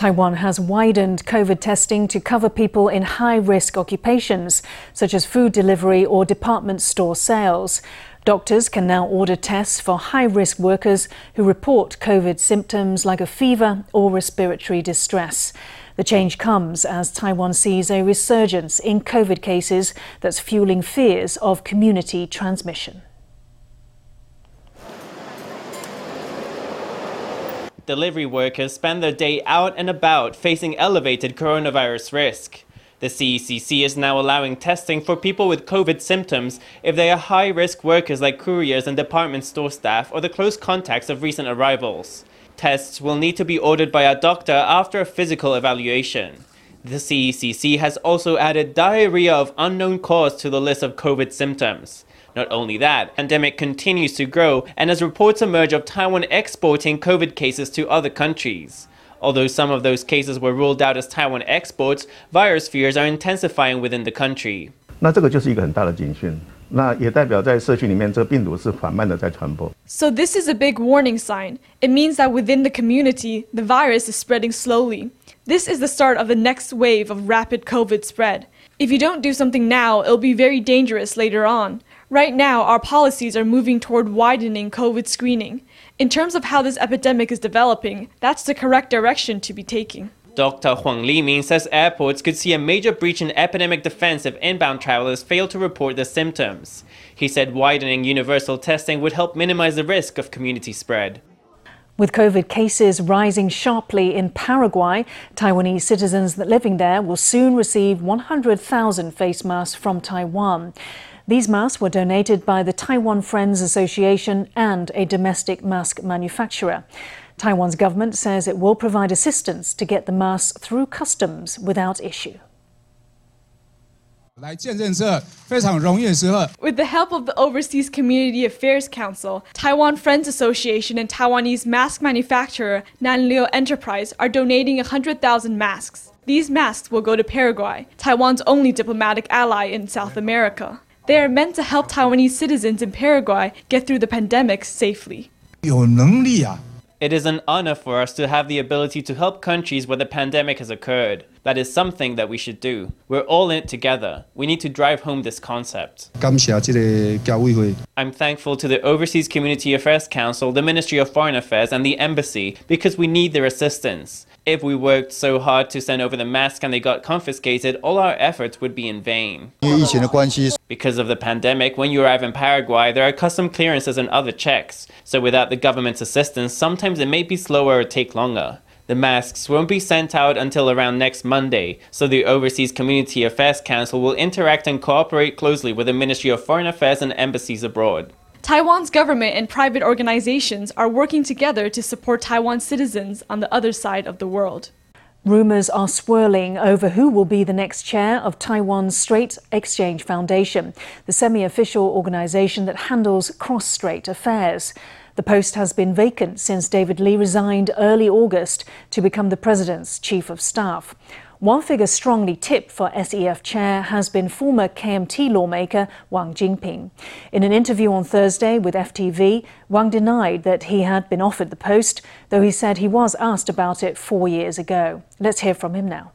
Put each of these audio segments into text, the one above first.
Taiwan has widened COVID testing to cover people in high risk occupations, such as food delivery or department store sales. Doctors can now order tests for high risk workers who report COVID symptoms like a fever or respiratory distress. The change comes as Taiwan sees a resurgence in COVID cases that's fueling fears of community transmission. Delivery workers spend their day out and about facing elevated coronavirus risk. The CECC is now allowing testing for people with COVID symptoms if they are high risk workers like couriers and department store staff or the close contacts of recent arrivals. Tests will need to be ordered by a doctor after a physical evaluation. The CECC has also added diarrhea of unknown cause to the list of COVID symptoms. Not only that, pandemic continues to grow and as reports emerge of Taiwan exporting COVID cases to other countries. Although some of those cases were ruled out as Taiwan exports, virus fears are intensifying within the country. 那这个就是一个很大的警讯。那也代表在社区里面，这个病毒是缓慢的在传播。So this is a big warning sign. It means that within the community, the virus is spreading slowly. This is the start of the next wave of rapid COVID spread. If you don't do something now, it'll be very dangerous later on. Right now, our policies are moving toward widening COVID screening. In terms of how this epidemic is developing, that's the correct direction to be taking. Dr. Huang Liming says airports could see a major breach in epidemic defense if inbound travelers fail to report the symptoms. He said widening universal testing would help minimize the risk of community spread. With COVID cases rising sharply in Paraguay, Taiwanese citizens that living there will soon receive 100,000 face masks from Taiwan. These masks were donated by the Taiwan Friends Association and a domestic mask manufacturer. Taiwan's government says it will provide assistance to get the masks through customs without issue. With the help of the Overseas Community Affairs Council, Taiwan Friends Association and Taiwanese mask manufacturer Nanliu Enterprise are donating 100,000 masks. These masks will go to Paraguay, Taiwan's only diplomatic ally in South America. They are meant to help Taiwanese citizens in Paraguay get through the pandemic safely. It is an honor for us to have the ability to help countries where the pandemic has occurred. That is something that we should do. We're all in it together. We need to drive home this concept. I'm thankful to the Overseas Community Affairs Council, the Ministry of Foreign Affairs, and the Embassy because we need their assistance. If we worked so hard to send over the masks and they got confiscated, all our efforts would be in vain. Because of the pandemic, when you arrive in Paraguay, there are custom clearances and other checks. So without the government's assistance, sometimes it may be slower or take longer. The masks won't be sent out until around next Monday, so the Overseas Community Affairs Council will interact and cooperate closely with the Ministry of Foreign Affairs and embassies abroad. Taiwan's government and private organizations are working together to support Taiwan citizens on the other side of the world. Rumours are swirling over who will be the next chair of Taiwan's Strait Exchange Foundation, the semi official organisation that handles cross strait affairs. The post has been vacant since David Lee resigned early August to become the president's chief of staff. One figure strongly tipped for SEF chair has been former KMT lawmaker Wang Jingping. In an interview on Thursday with FTV, Wang denied that he had been offered the post, though he said he was asked about it four years ago. Let's hear from him now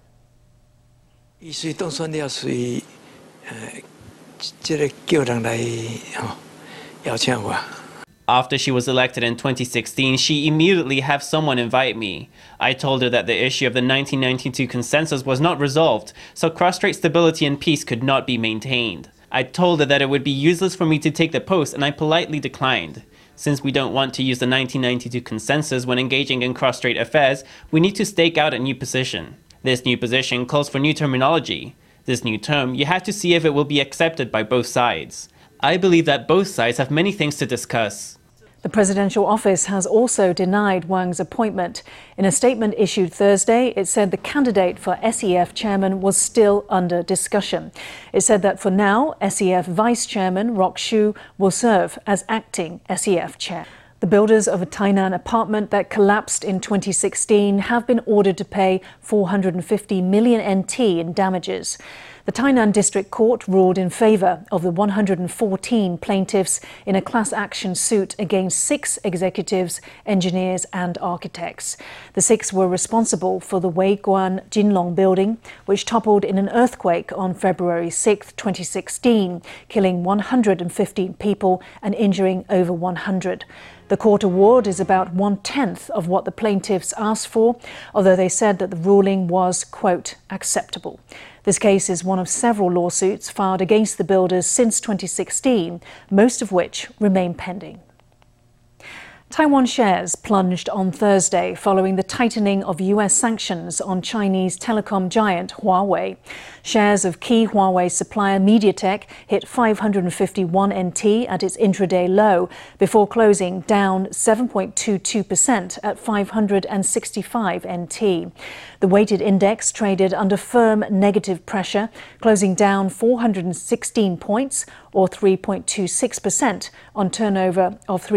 after she was elected in 2016, she immediately have someone invite me. I told her that the issue of the 1992 consensus was not resolved, so cross-strait stability and peace could not be maintained. I told her that it would be useless for me to take the post, and I politely declined. Since we don't want to use the 1992 consensus when engaging in cross-strait affairs, we need to stake out a new position. This new position calls for new terminology. This new term, you have to see if it will be accepted by both sides. I believe that both sides have many things to discuss. The presidential office has also denied Wang's appointment. In a statement issued Thursday, it said the candidate for SEF chairman was still under discussion. It said that for now, SEF vice chairman Rock Hsu will serve as acting SEF chair. The builders of a Tainan apartment that collapsed in 2016 have been ordered to pay 450 million NT in damages. The Tainan District Court ruled in favour of the 114 plaintiffs in a class action suit against six executives, engineers, and architects. The six were responsible for the Weiguan Jinlong building, which toppled in an earthquake on February 6, 2016, killing 115 people and injuring over 100. The court award is about one tenth of what the plaintiffs asked for, although they said that the ruling was, quote, acceptable. This case is one of several lawsuits filed against the builders since 2016, most of which remain pending. Taiwan shares plunged on Thursday following the tightening of US sanctions on Chinese telecom giant Huawei. Shares of key Huawei supplier MediaTek hit 551 NT at its intraday low before closing down 7.22% at 565 NT. The weighted index traded under firm negative pressure, closing down 416 points or 3.26% on turnover of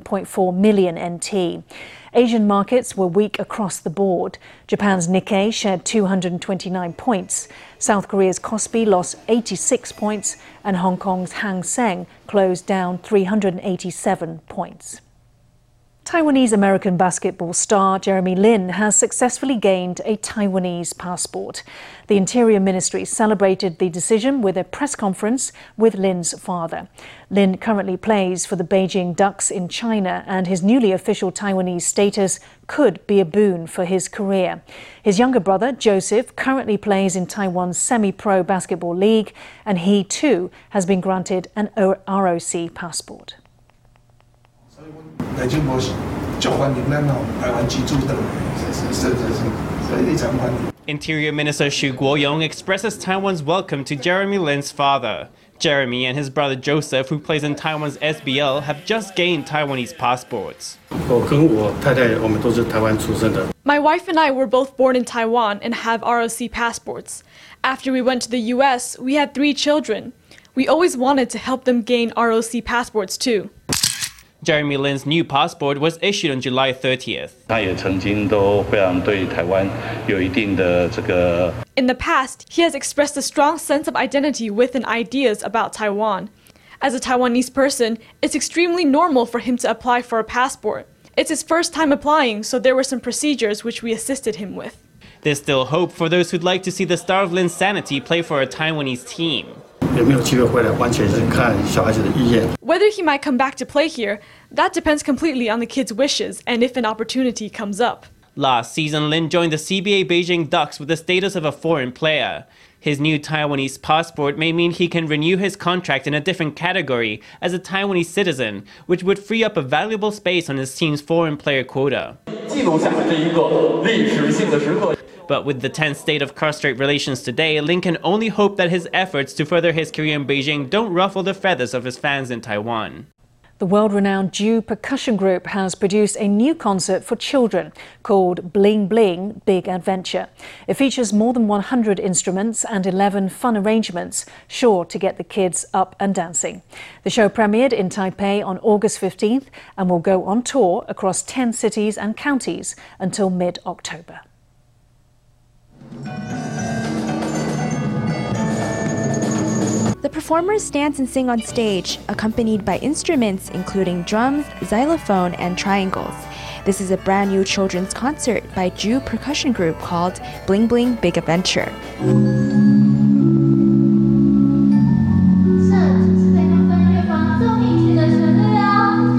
347.4 million NT. Asian markets were weak across the board. Japan's Nikkei shed 229 points. South Korea's Kospi lost 86 points, and Hong Kong's Hang Seng closed down 387 points. Taiwanese American basketball star Jeremy Lin has successfully gained a Taiwanese passport. The Interior Ministry celebrated the decision with a press conference with Lin's father. Lin currently plays for the Beijing Ducks in China, and his newly official Taiwanese status could be a boon for his career. His younger brother, Joseph, currently plays in Taiwan's semi pro basketball league, and he too has been granted an ROC passport. 嚟中国作训练咧，台湾居住的，是是是，所以你常欢迎。Interior Minister Xu Guoyong expresses Taiwan's welcome to Jeremy Lin's father. Jeremy and his brother Joseph, who plays in Taiwan's SBL, have just gained Taiwanese passports. My wife and I were both born in Taiwan and have ROC passports. After we went to the US, we had three children. We always wanted to help them gain ROC passports too. Jeremy Lin's new passport was issued on July 30th. In the past, he has expressed a strong sense of identity with and ideas about Taiwan. As a Taiwanese person, it's extremely normal for him to apply for a passport. It's his first time applying, so there were some procedures which we assisted him with. There's still hope for those who'd like to see the star of Linsanity play for a Taiwanese team. Whether he might come back to play here, that depends completely on the kid's wishes and if an opportunity comes up. Last season, Lin joined the CBA Beijing Ducks with the status of a foreign player. His new Taiwanese passport may mean he can renew his contract in a different category as a Taiwanese citizen, which would free up a valuable space on his team's foreign player quota. But with the tense state of cross-strait relations today, Lin can only hope that his efforts to further his career in Beijing don't ruffle the feathers of his fans in Taiwan. The world renowned Ju Percussion Group has produced a new concert for children called Bling Bling Big Adventure. It features more than 100 instruments and 11 fun arrangements, sure to get the kids up and dancing. The show premiered in Taipei on August 15th and will go on tour across 10 cities and counties until mid October. The performers dance and sing on stage, accompanied by instruments including drums, xylophone, and triangles. This is a brand new children's concert by Ju percussion group called Bling Bling Big Adventure.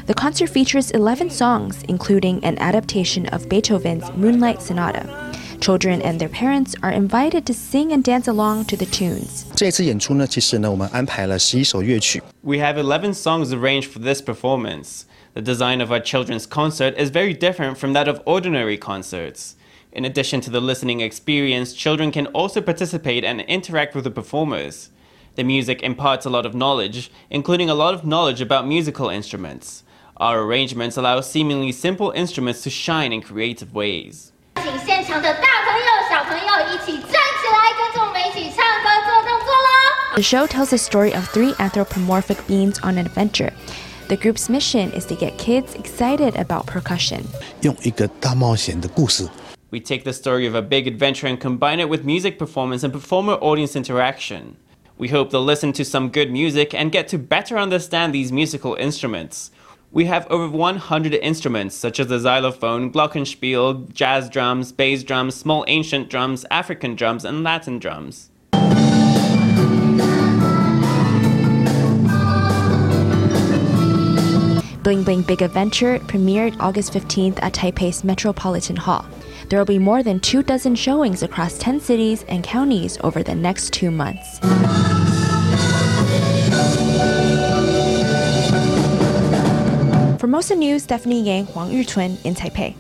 The concert features 11 songs, including an adaptation of Beethoven's Moonlight Sonata. Children and their parents are invited to sing and dance along to the tunes. We have 11 songs arranged for this performance. The design of our children's concert is very different from that of ordinary concerts. In addition to the listening experience, children can also participate and interact with the performers. The music imparts a lot of knowledge, including a lot of knowledge about musical instruments. Our arrangements allow seemingly simple instruments to shine in creative ways. 请现场的大朋友、小朋友一起站起来，跟着我们一起唱歌、做动作喽！The show tells the story of three anthropomorphic beings on an adventure. The group's mission is to get kids excited about percussion. 用一个大冒险的故事 We take the story of a big adventure and combine it with music performance and performer audience interaction. We hope they'll listen to some good music and get to better understand these musical instruments. We have over 100 instruments, such as the xylophone, glockenspiel, jazz drums, bass drums, small ancient drums, African drums, and Latin drums. Bling Bling Big Adventure premiered August 15th at Taipei's Metropolitan Hall. There will be more than two dozen showings across 10 cities and counties over the next two months. Formosa News, Stephanie Yang, Huang Yuchun in Taipei.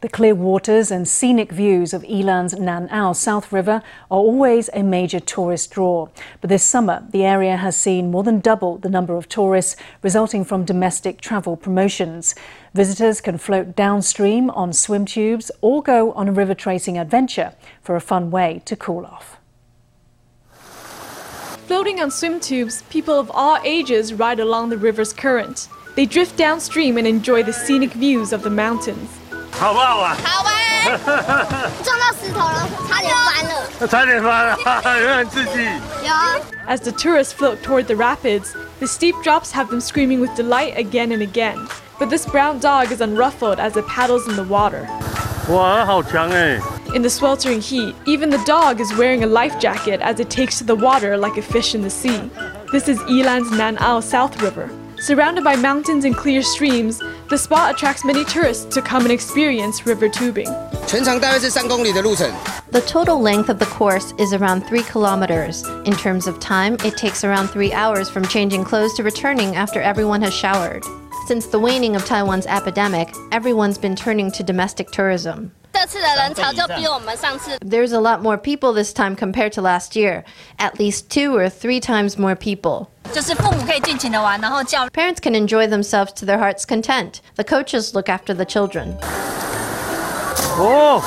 The clear waters and scenic views of Yilan's Nan'ao South River are always a major tourist draw. But this summer, the area has seen more than double the number of tourists resulting from domestic travel promotions. Visitors can float downstream on swim tubes or go on a river tracing adventure for a fun way to cool off. Floating on swim tubes, people of all ages ride along the river's current. They drift downstream and enjoy the scenic views of the mountains. 好不好玩？好玩，撞到石头了，差点翻了。差点翻了，有点刺激。有啊， As the tourists float toward the rapids, the steep drops have them screaming with delight again and again. But this brown dog is unruffled as it paddles in the water. 哇，好强哎！ In the sweltering heat, even the dog is wearing a life jacket as it takes to the water like a fish in the sea. This is Yilan's Nan'ao South River. Surrounded by mountains and clear streams, the spot attracts many tourists to come and experience river tubing. The total length of the course is around 3 kilometers. In terms of time, it takes around 3 hours from changing clothes to returning after everyone has showered. Since the waning of Taiwan's epidemic, everyone's been turning to domestic tourism. There's a lot more people this time compared to last year, at least two or three times more people. Parents can enjoy themselves to their heart's content. The coaches look after the children. Whoa!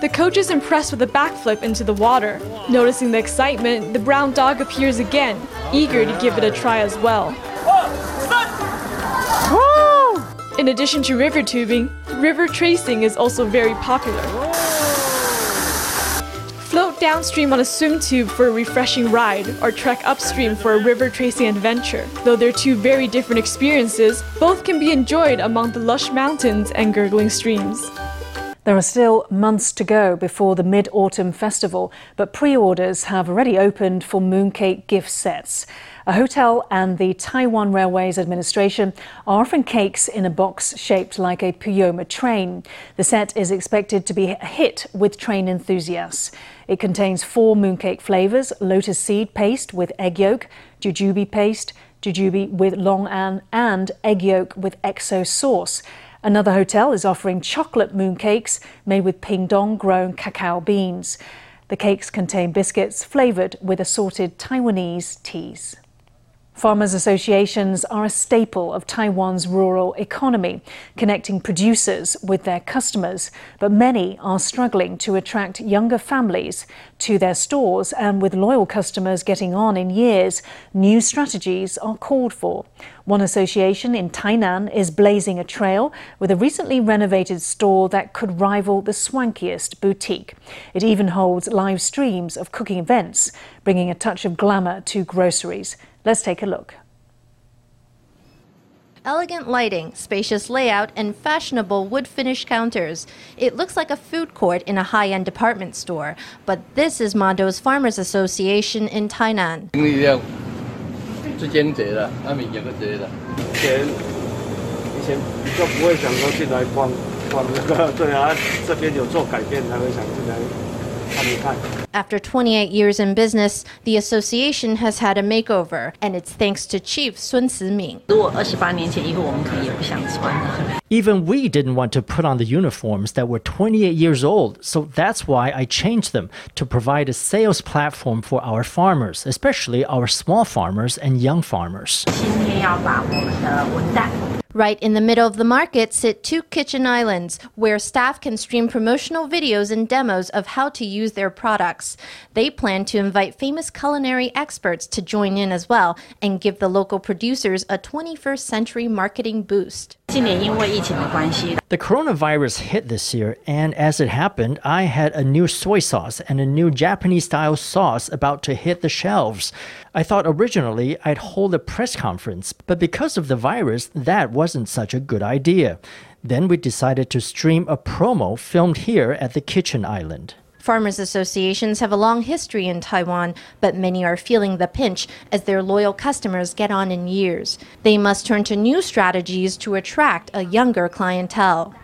The coach is impressed with a backflip into the water. Noticing the excitement, the brown dog appears again, eager to give it a try as well. In addition to river tubing, river tracing is also very popular. Float downstream on a swim tube for a refreshing ride, or trek upstream for a river tracing adventure. Though they're two very different experiences, both can be enjoyed among the lush mountains and gurgling streams. There are still months to go before the Mid Autumn Festival, but pre orders have already opened for mooncake gift sets. A hotel and the Taiwan Railways Administration are offering cakes in a box shaped like a Puyuma train. The set is expected to be a hit with train enthusiasts. It contains four mooncake flavours lotus seed paste with egg yolk, jujube paste, jujube with longan, and egg yolk with XO sauce. Another hotel is offering chocolate mooncakes made with Pingdong grown cacao beans. The cakes contain biscuits flavoured with assorted Taiwanese teas. Farmers' associations are a staple of Taiwan's rural economy, connecting producers with their customers. But many are struggling to attract younger families to their stores, and with loyal customers getting on in years, new strategies are called for. One association in Tainan is blazing a trail with a recently renovated store that could rival the swankiest boutique. It even holds live streams of cooking events, bringing a touch of glamour to groceries. Let's take a look. Elegant lighting, spacious layout, and fashionable wood finish counters. It looks like a food court in a high end department store. But this is Mondo's Farmers Association in Tainan. After 28 years in business, the association has had a makeover, and it's thanks to Chief Sun Siming. Even we didn't want to put on the uniforms that were 28 years old, so that's why I changed them to provide a sales platform for our farmers, especially our small farmers and young farmers. Right in the middle of the market sit two kitchen islands where staff can stream promotional videos and demos of how to use their products. They plan to invite famous culinary experts to join in as well and give the local producers a 21st century marketing boost. The coronavirus hit this year, and as it happened, I had a new soy sauce and a new Japanese style sauce about to hit the shelves. I thought originally I'd hold a press conference, but because of the virus, that wasn't such a good idea. Then we decided to stream a promo filmed here at the kitchen island. Farmers associations have a long history in Taiwan, but many are feeling the pinch as their loyal customers get on in years. They must turn to new strategies to attract a younger clientele.